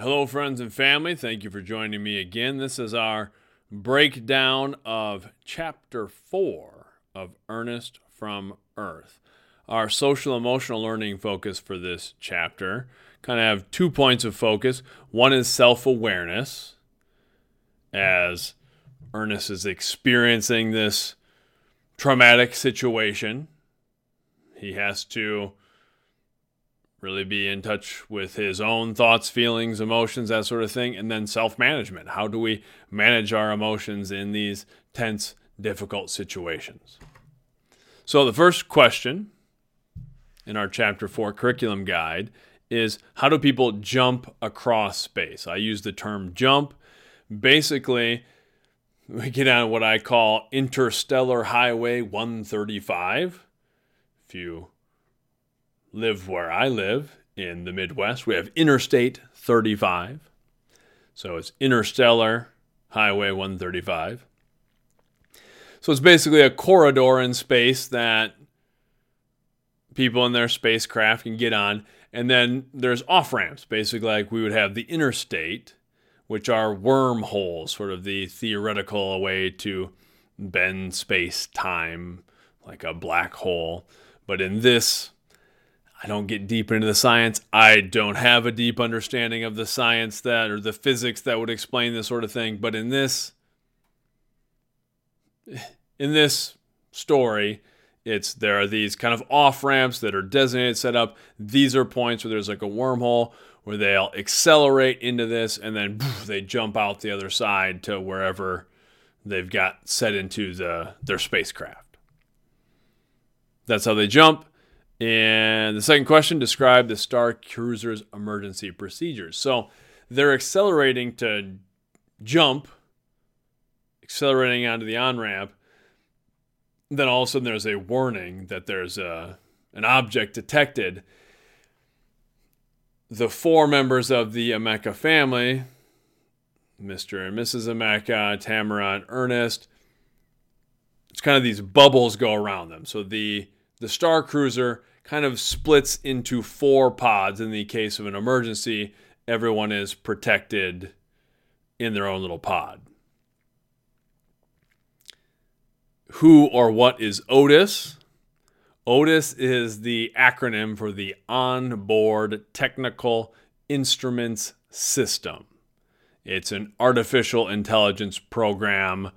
Hello, friends and family. Thank you for joining me again. This is our breakdown of chapter four of Ernest from Earth. Our social emotional learning focus for this chapter kind of have two points of focus. One is self awareness, as Ernest is experiencing this traumatic situation. He has to really be in touch with his own thoughts, feelings, emotions, that sort of thing. And then self management. How do we manage our emotions in these tense, difficult situations? So, the first question in our chapter four curriculum guide is how do people jump across space? I use the term jump. Basically, we get on what I call interstellar highway 135. If you live where I live in the Midwest, we have Interstate 35. So it's Interstellar Highway 135. So it's basically a corridor in space that people in their spacecraft can get on. And then there's off ramps, basically, like we would have the interstate, which are wormholes, sort of the theoretical way to bend space time, like a black hole. But in this I don't get deep into the science. I don't have a deep understanding of the science that or the physics that would explain this sort of thing. But in this in this story, it's there are these kind of off ramps that are designated set up. These are points where there's like a wormhole where they'll accelerate into this and then poof, they jump out the other side to wherever they've got set into the their spacecraft. That's how they jump. And the second question describe the Star Cruiser's emergency procedures. So they're accelerating to jump, accelerating onto the on ramp. Then all of a sudden there's a warning that there's a, an object detected. The four members of the Emeka family, Mr. and Mrs. Emeka, Tamara, and Ernest, it's kind of these bubbles go around them. So the the Star Cruiser kind of splits into four pods in the case of an emergency. Everyone is protected in their own little pod. Who or what is Otis? Otis is the acronym for the Onboard Technical Instruments System. It's an artificial intelligence program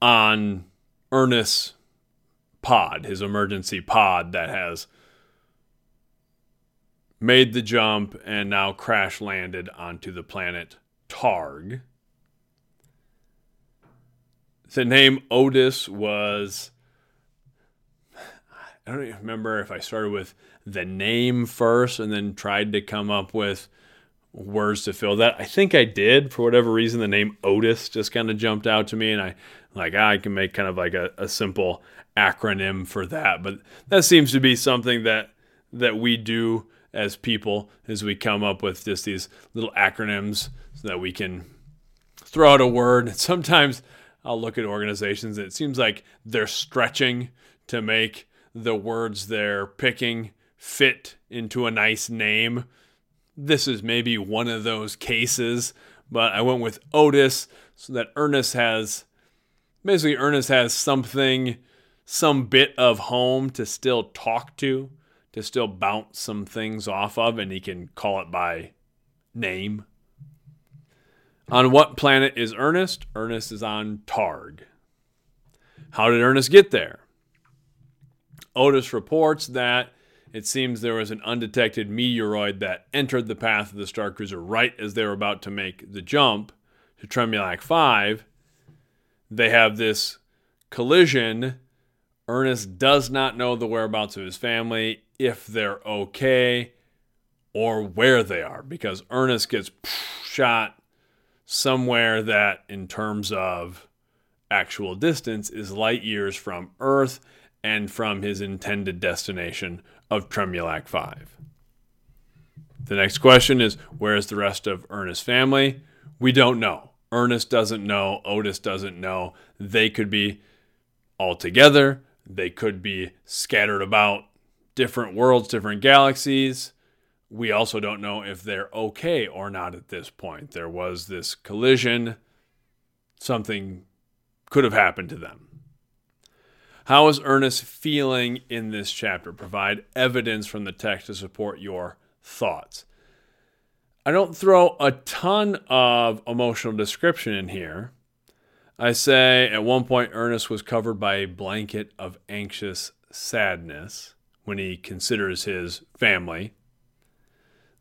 on Ernest pod, his emergency pod that has made the jump and now crash landed onto the planet Targ. The name Otis was. I don't even remember if I started with the name first and then tried to come up with words to fill that. I think I did. For whatever reason, the name Otis just kind of jumped out to me, and I like ah, I can make kind of like a, a simple acronym for that. But that seems to be something that that we do as people as we come up with just these little acronyms so that we can throw out a word. And sometimes I'll look at organizations it seems like they're stretching to make the words they're picking fit into a nice name. This is maybe one of those cases, but I went with Otis so that Ernest has basically Ernest has something some bit of home to still talk to, to still bounce some things off of, and he can call it by name. On what planet is Ernest? Ernest is on Targ. How did Ernest get there? Otis reports that it seems there was an undetected meteoroid that entered the path of the Star Cruiser right as they were about to make the jump to Tremulac 5. They have this collision Ernest does not know the whereabouts of his family, if they're okay, or where they are, because Ernest gets shot somewhere that, in terms of actual distance, is light years from Earth and from his intended destination of Tremulac 5. The next question is Where's the rest of Ernest's family? We don't know. Ernest doesn't know. Otis doesn't know. They could be all together. They could be scattered about different worlds, different galaxies. we also don't know if they're okay or not at this point. There was this collision, something could have happened to them. How is Ernest feeling in this chapter? Provide evidence from the text to support your thoughts. I don't throw a ton of emotional description in here. I say at one point Ernest was covered by a blanket of anxious sadness when he considers his family.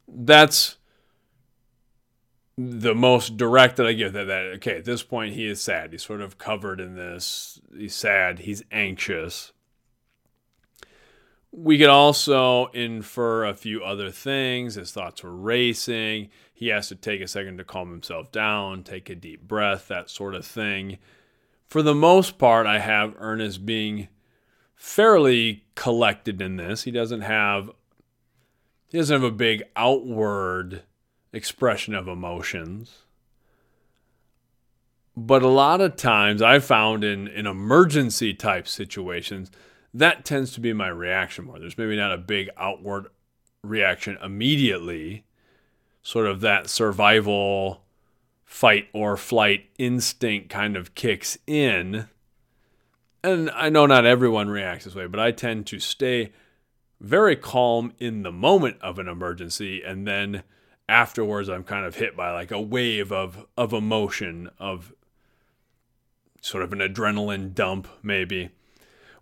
That's the most direct that I give that, that okay, at this point he is sad. He's sort of covered in this. He's sad, he's anxious. We could also infer a few other things. His thoughts were racing. He has to take a second to calm himself down, take a deep breath, that sort of thing. For the most part, I have Ernest being fairly collected in this. He doesn't have he doesn't have a big outward expression of emotions. But a lot of times I've found in, in emergency type situations, that tends to be my reaction more. There's maybe not a big outward reaction immediately, sort of that survival fight or flight instinct kind of kicks in. And I know not everyone reacts this way, but I tend to stay very calm in the moment of an emergency and then afterwards I'm kind of hit by like a wave of of emotion of sort of an adrenaline dump maybe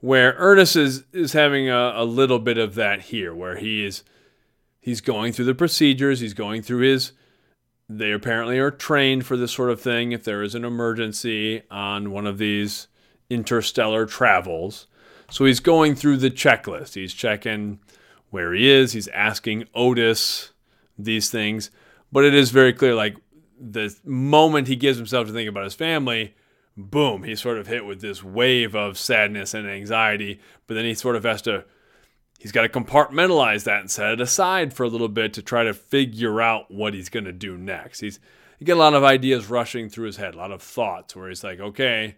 where Ernest is is having a, a little bit of that here where he is he's going through the procedures he's going through his they apparently are trained for this sort of thing if there is an emergency on one of these interstellar travels so he's going through the checklist he's checking where he is he's asking Otis these things. But it is very clear, like the moment he gives himself to think about his family, boom, he's sort of hit with this wave of sadness and anxiety. But then he sort of has to, he's got to compartmentalize that and set it aside for a little bit to try to figure out what he's going to do next. He's, he get a lot of ideas rushing through his head, a lot of thoughts where he's like, okay,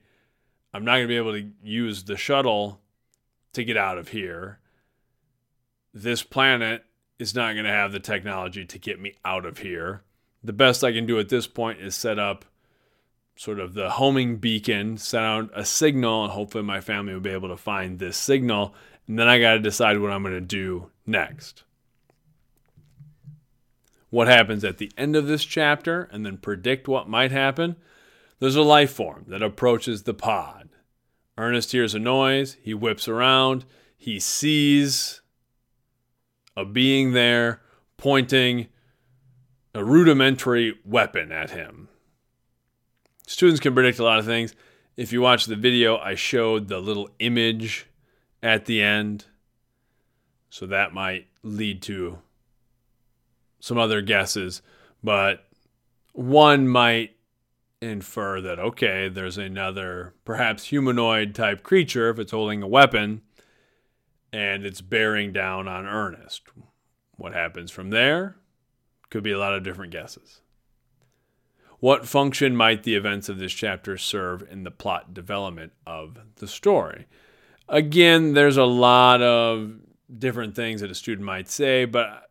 I'm not going to be able to use the shuttle to get out of here. This planet is not going to have the technology to get me out of here. The best I can do at this point is set up sort of the homing beacon, send out a signal, and hopefully my family will be able to find this signal. And then I got to decide what I'm going to do next. What happens at the end of this chapter, and then predict what might happen. There's a life form that approaches the pod. Ernest hears a noise. He whips around. He sees a being there pointing a rudimentary weapon at him. Students can predict a lot of things. If you watch the video, I showed the little image at the end. So that might lead to some other guesses. But one might infer that, okay, there's another perhaps humanoid type creature if it's holding a weapon and it's bearing down on Ernest. What happens from there could be a lot of different guesses. What function might the events of this chapter serve in the plot development of the story? Again, there's a lot of different things that a student might say, but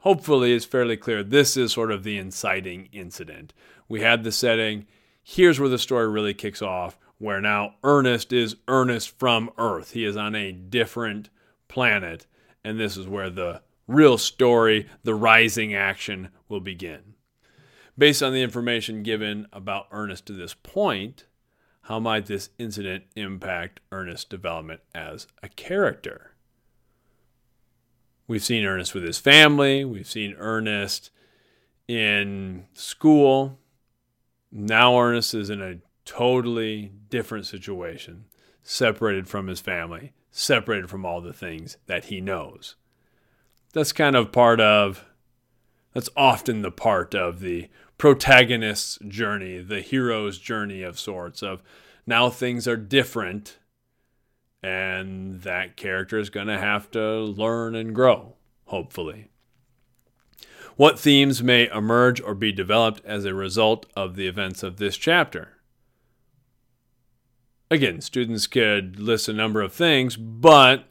hopefully it's fairly clear this is sort of the inciting incident. We had the setting, here's where the story really kicks off where now Ernest is Ernest from Earth. He is on a different planet, and this is where the real story, the rising action, will begin. Based on the information given about Ernest to this point, how might this incident impact Ernest's development as a character? We've seen Ernest with his family, we've seen Ernest in school. Now Ernest is in a totally different situation, separated from his family, separated from all the things that he knows. That's kind of part of, that's often the part of the protagonist's journey, the hero's journey of sorts, of now things are different and that character is going to have to learn and grow, hopefully. What themes may emerge or be developed as a result of the events of this chapter? again, students could list a number of things, but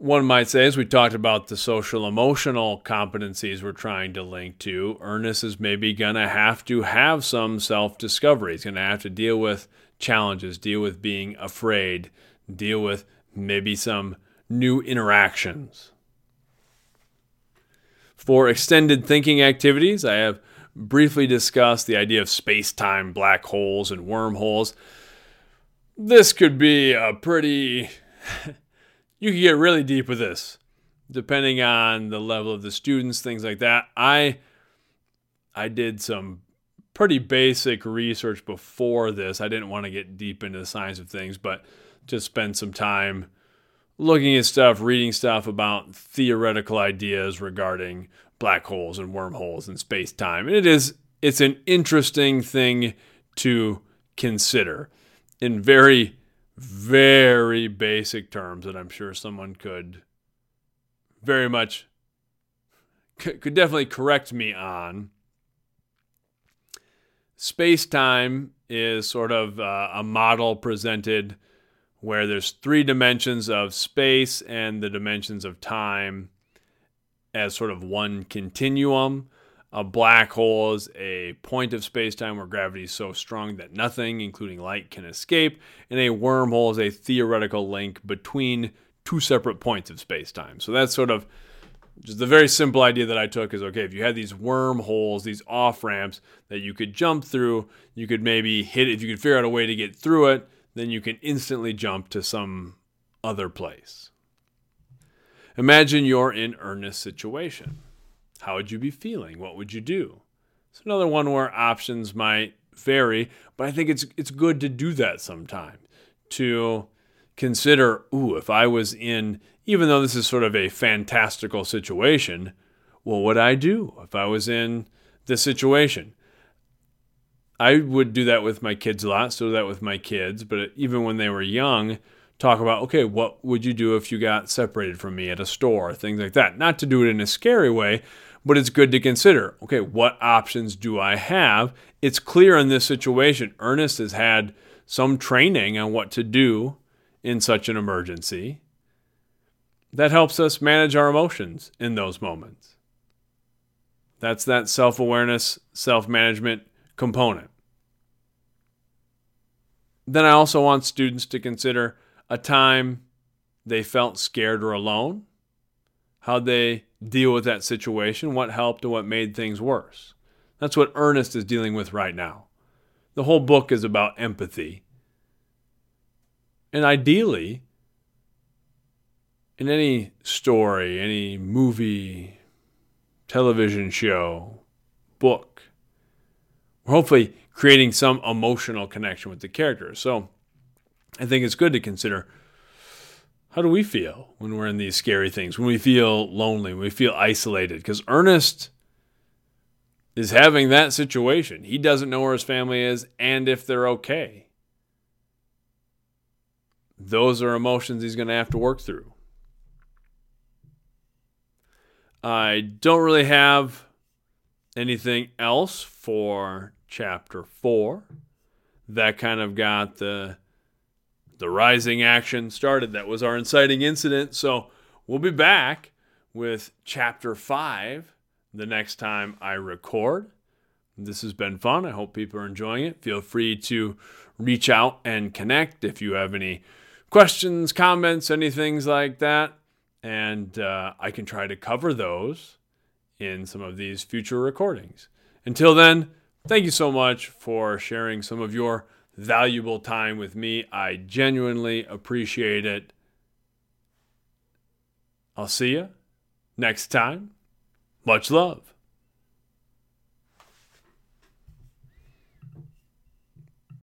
one might say, as we talked about the social emotional competencies we're trying to link to, Ernest is maybe going to have to have some self discovery. He's going to have to deal with challenges, deal with being afraid, deal with maybe some new interactions. For extended thinking activities, I have briefly discussed the idea of space time black holes and wormholes. This could be a pretty. you can get really deep with this, depending on the level of the students, things like that. I I did some pretty basic research before this. I didn't want to get deep into the science of things, but just spend some time looking at stuff, reading stuff about theoretical ideas regarding black holes and wormholes and space time. And it is it's an interesting thing to consider in very very basic terms that I'm sure someone could very much could definitely correct me on. Space time is sort of uh, a model presented where there's three dimensions of space and the dimensions of time as sort of one continuum. A black hole is a point of space-time where gravity is so strong that nothing, including light, can escape, and a wormhole is a theoretical link between two separate points of space-time. So that's sort of just the very simple idea that I took is okay, if you had these wormholes, these off ramps that you could jump through, you could maybe hit it. If you could figure out a way to get through it, then you can instantly jump to some other place. Imagine you're in Ernest's situation. How would you be feeling? What would you do? It's another one where options might vary, but I think it's it's good to do that sometimes. To consider, ooh, if I was in, even though this is sort of a fantastical situation, what would I do if I was in this situation? I would do that with my kids a lot, so that with my kids, but even when they were young, talk about, okay, what would you do if you got separated from me at a store, things like that. Not to do it in a scary way, but it's good to consider okay, what options do I have? It's clear in this situation, Ernest has had some training on what to do in such an emergency. That helps us manage our emotions in those moments. That's that self awareness, self management component. Then I also want students to consider a time they felt scared or alone, how they deal with that situation, what helped and what made things worse. That's what Ernest is dealing with right now. The whole book is about empathy. And ideally, in any story, any movie, television show, book, we're hopefully creating some emotional connection with the characters. So I think it's good to consider how do we feel when we're in these scary things, when we feel lonely, when we feel isolated? Because Ernest is having that situation. He doesn't know where his family is and if they're okay. Those are emotions he's going to have to work through. I don't really have anything else for chapter 4. That kind of got the the rising action started. That was our inciting incident. So we'll be back with chapter five the next time I record. This has been fun. I hope people are enjoying it. Feel free to reach out and connect if you have any questions, comments, anything like that. And uh, I can try to cover those in some of these future recordings. Until then, thank you so much for sharing some of your valuable time with me. I genuinely appreciate it. I'll see you next time. Much love.